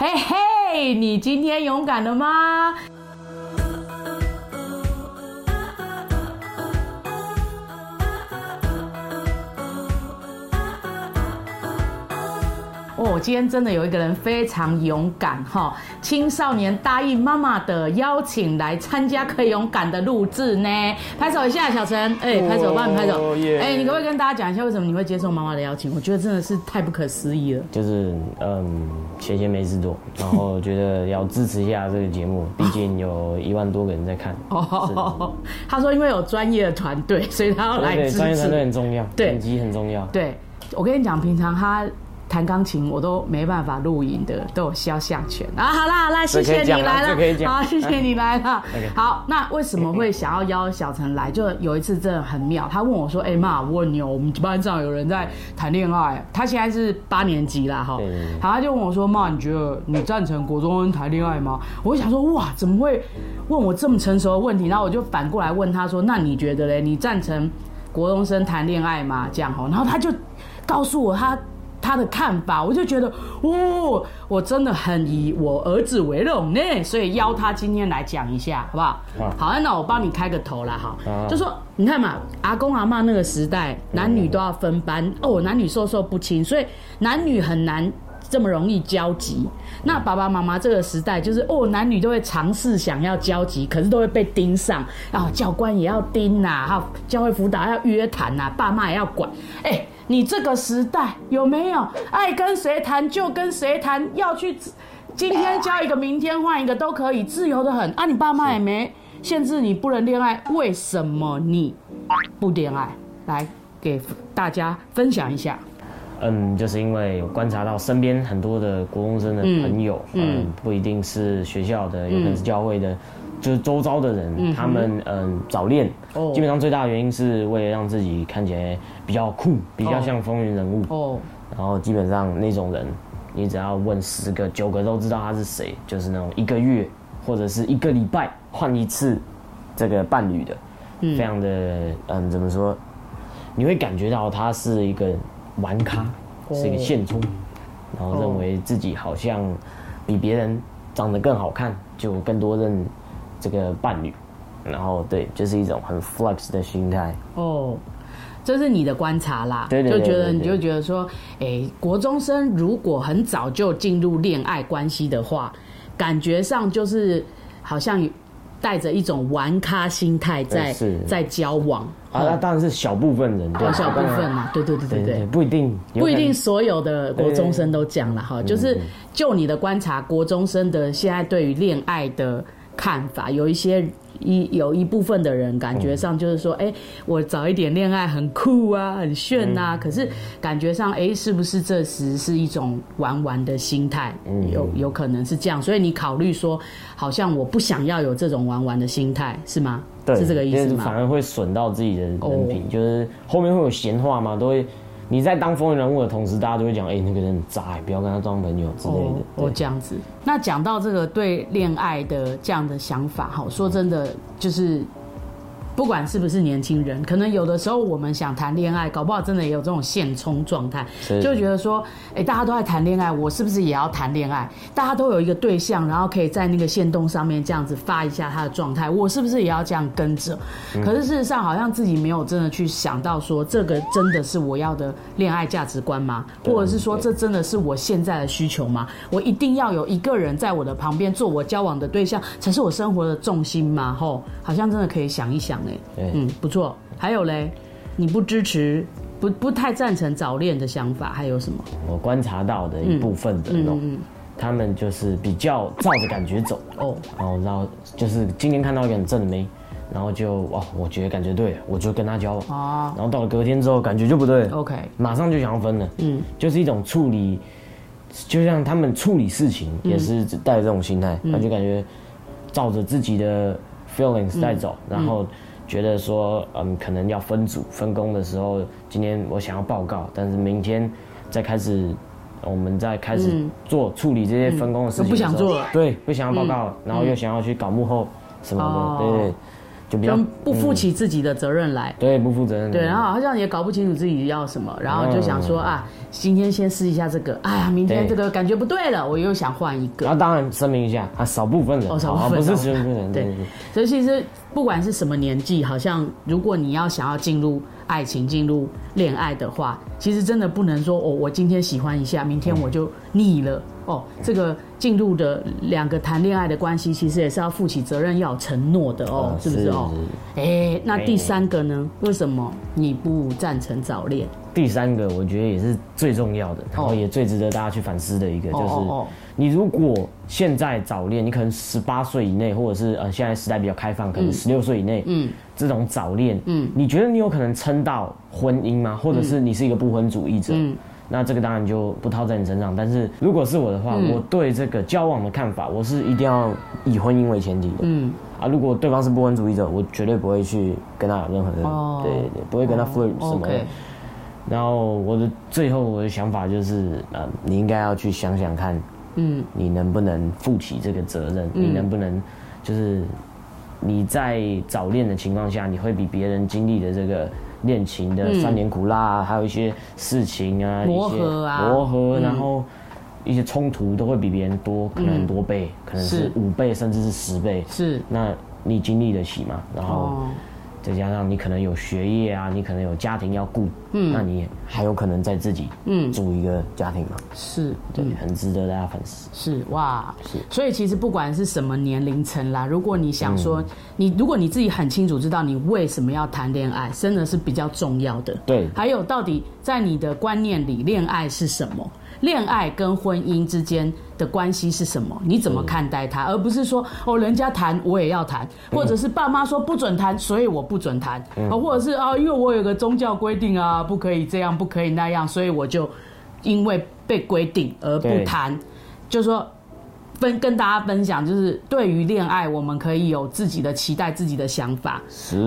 嘿嘿，你今天勇敢了吗？哦，今天真的有一个人非常勇敢哈！青少年答应妈妈的邀请来参加可以勇敢的录制呢，拍手一下，小陈，哎，拍手，帮你拍手，哎，你可不可以跟大家讲一下为什么你会接受妈妈的邀请？我觉得真的是太不可思议了。就是嗯，闲闲没事做，然后觉得要支持一下这个节目，毕竟有一万多个人在看。哦，他说因为有专业的团队，所以他要来支持。专业团队很重要，对，机很重要。对，我跟你讲，平常他。弹钢琴我都没办法录影的，都有肖像权啊！好啦好啦，谢谢你来了，好，谢谢你来了。好，那为什么会想要邀小陈来？就有一次真的很妙，他问我说：“哎妈，我问你哦，我们班上有人在谈恋爱，他现在是八年级啦，哈。”好，他就问我说：“妈，你觉得你赞成国中生谈恋爱吗？”我就想说：“哇，怎么会问我这么成熟的问题？”然后我就反过来问他说：“那你觉得嘞？你赞成国中生谈恋爱吗？”这样哈，然后他就告诉我他。他的看法，我就觉得，哦，我真的很以我儿子为荣呢，所以邀他今天来讲一下，好不好？好，那我帮你开个头啦，哈，就说你看嘛，阿公阿妈那个时代，男女都要分班哦，男女授受不亲，所以男女很难这么容易交集。那爸爸妈妈这个时代，就是哦，男女都会尝试想要交集，可是都会被盯上啊，教官也要盯呐，哈，教会辅导要约谈呐，爸妈也要管，哎。你这个时代有没有爱跟谁谈就跟谁谈？要去今天交一个，明天换一个都可以，自由的很。啊，你爸妈也没限制你不能恋爱，为什么你不恋爱？来给大家分享一下。嗯，就是因为有观察到身边很多的国中生的朋友，嗯，不一定是学校的，有可能是教会的。就是周遭的人，他们嗯早恋，基本上最大的原因是为了让自己看起来比较酷，比较像风云人物。哦，然后基本上那种人，你只要问十个九个都知道他是谁，就是那种一个月或者是一个礼拜换一次这个伴侣的，非常的嗯怎么说？你会感觉到他是一个玩咖，是一个现充，然后认为自己好像比别人长得更好看，就更多人。这个伴侣，然后对，就是一种很 flex 的心态。哦，这是你的观察啦，对就觉得你就觉得说，哎，国中生如果很早就进入恋爱关系的话，感觉上就是好像带着一种玩咖心态在在交往。啊，那当然是小部分人，对小部分嘛，对对对对对，不一定不一定所有的国中生都讲了哈，就是就你的观察，国中生的现在对于恋爱的。看法有一些一有一部分的人感觉上就是说，哎，我早一点恋爱很酷啊，很炫啊。可是感觉上，哎，是不是这时是一种玩玩的心态？有有可能是这样。所以你考虑说，好像我不想要有这种玩玩的心态，是吗？对，是这个意思吗？反而会损到自己的人品，就是后面会有闲话嘛，都会。你在当风云人物的同时，大家都会讲：“哎，那个人很渣，不要跟他当朋友之类的。”哦，这样子。那讲到这个对恋爱的这样的想法，哈，说真的，就是。不管是不是年轻人，可能有的时候我们想谈恋爱，搞不好真的也有这种现充状态，就觉得说，哎，大家都在谈恋爱，我是不是也要谈恋爱？大家都有一个对象，然后可以在那个线动上面这样子发一下他的状态，我是不是也要这样跟着？可是事实上，好像自己没有真的去想到说，这个真的是我要的恋爱价值观吗？或者是说，这真的是我现在的需求吗？我一定要有一个人在我的旁边做我交往的对象，才是我生活的重心吗？吼，好像真的可以想一想。嗯，不错。还有嘞，你不支持，不不太赞成早恋的想法，还有什么？我观察到的一部分的那种，他们就是比较照着感觉走哦。然后，然后就是今天看到一个很正的妹，然后就哇，我觉得感觉对，我就跟他交往哦。然后到了隔天之后，感觉就不对，OK，马上就想要分了。嗯，就是一种处理，就像他们处理事情也是带着这种心态，那就感觉照着自己的 feelings 带走，然后。觉得说，嗯，可能要分组分工的时候，今天我想要报告，但是明天再开始，我们再开始做处理这些分工的事情。不想做了，对，不想要报告，然后又想要去搞幕后什么的，对对。就比较不负起自己的责任来，对，不负责任，对，然后好像也搞不清楚自己要什么，然后就想说啊，今天先试一下这个，哎呀，明天这个感觉不对了，我又想换一个。然后当然声明一下，啊，少部分人，哦，少部分，不是全部人，对。所以其实不管是什么年纪，好像如果你要想要进入爱情、进入恋爱的话，其实真的不能说哦，我今天喜欢一下，明天我就腻了。哦，这个进入的两个谈恋爱的关系，其实也是要负起责任、要承诺的哦，是不是哦？哎，那第三个呢？为什么你不赞成早恋？第三个，我觉得也是最重要的，然后也最值得大家去反思的一个，就是你如果现在早恋，你可能十八岁以内，或者是呃现在时代比较开放，可能十六岁以内，嗯，这种早恋，嗯，你觉得你有可能撑到婚姻吗？或者是你是一个不婚主义者？嗯。那这个当然就不套在你身上，但是如果是我的话，我对这个交往的看法，我是一定要以婚姻为前提的。嗯，啊，如果对方是不婚主义者，我绝对不会去跟他有任何的，对对，不会跟他 flirt 什么。然后我的最后我的想法就是，呃，你应该要去想想看，嗯，你能不能负起这个责任？你能不能，就是你在早恋的情况下，你会比别人经历的这个。恋情的酸甜苦辣，还有一些事情啊，磨合啊，磨合，然后一些冲突都会比别人多，可能很多倍，可能是五倍，甚至是十倍。是，那你经历得起吗？然后。再加上你可能有学业啊，你可能有家庭要顾，嗯，那你还有可能在自己嗯组一个家庭吗？是，对，很值得大家反思。是哇，是，所以其实不管是什么年龄层啦，如果你想说你，如果你自己很清楚知道你为什么要谈恋爱，真的是比较重要的。对，还有到底在你的观念里，恋爱是什么？恋爱跟婚姻之间的关系是什么？你怎么看待它？而不是说哦，人家谈我也要谈，或者是爸妈说不准谈，所以我不准谈啊，或者是啊，因为我有个宗教规定啊，不可以这样，不可以那样，所以我就因为被规定而不谈。就说分跟大家分享，就是对于恋爱，我们可以有自己的期待，自己的想法；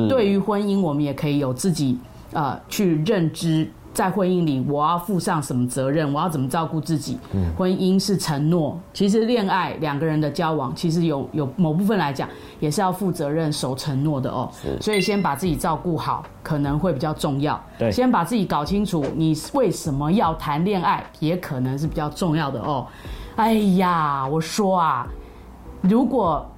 对于婚姻，我们也可以有自己呃去认知。在婚姻里，我要负上什么责任？我要怎么照顾自己？婚姻是承诺，其实恋爱两个人的交往，其实有有某部分来讲，也是要负责任、守承诺的哦。所以先把自己照顾好，可能会比较重要。对，先把自己搞清楚，你为什么要谈恋爱，也可能是比较重要的哦。哎呀，我说啊，如果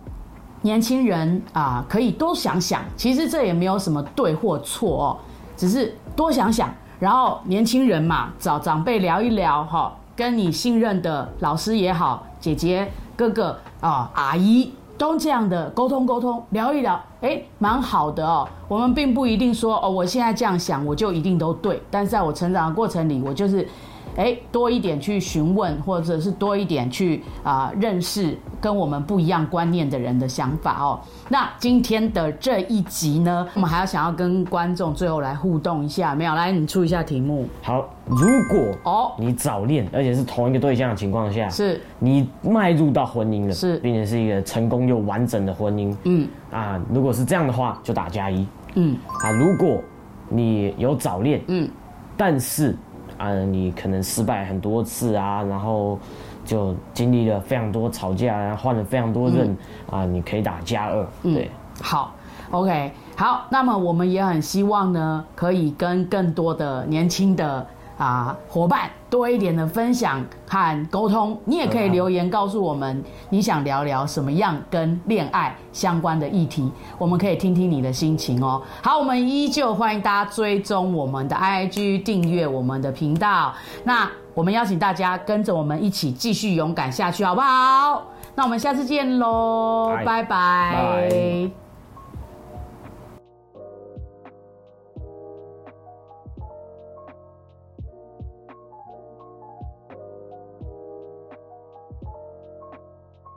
年轻人啊，可以多想想，其实这也没有什么对或错哦，只是多想想。然后年轻人嘛，找长辈聊一聊哈，跟你信任的老师也好，姐姐、哥哥啊、阿姨都这样的沟通沟通，聊一聊，哎，蛮好的哦。我们并不一定说哦，我现在这样想，我就一定都对。但是在我成长的过程里，我就是。哎，多一点去询问，或者是多一点去啊认识跟我们不一样观念的人的想法哦。那今天的这一集呢，我们还要想要跟观众最后来互动一下，没有？来，你出一下题目。好，如果哦你早恋，而且是同一个对象的情况下，是你迈入到婚姻了，是，并且是一个成功又完整的婚姻，嗯啊，如果是这样的话，就打加一，嗯啊，如果你有早恋，嗯，但是。啊，你可能失败很多次啊，然后就经历了非常多吵架，然后换了非常多任啊，你可以打加二。对，好，OK，好，那么我们也很希望呢，可以跟更多的年轻的。啊，伙伴多一点的分享和沟通，你也可以留言告诉我们你想聊聊什么样跟恋爱相关的议题，我们可以听听你的心情哦。好，我们依旧欢迎大家追踪我们的 IG，订阅我们的频道。那我们邀请大家跟着我们一起继续勇敢下去，好不好？那我们下次见喽，拜拜。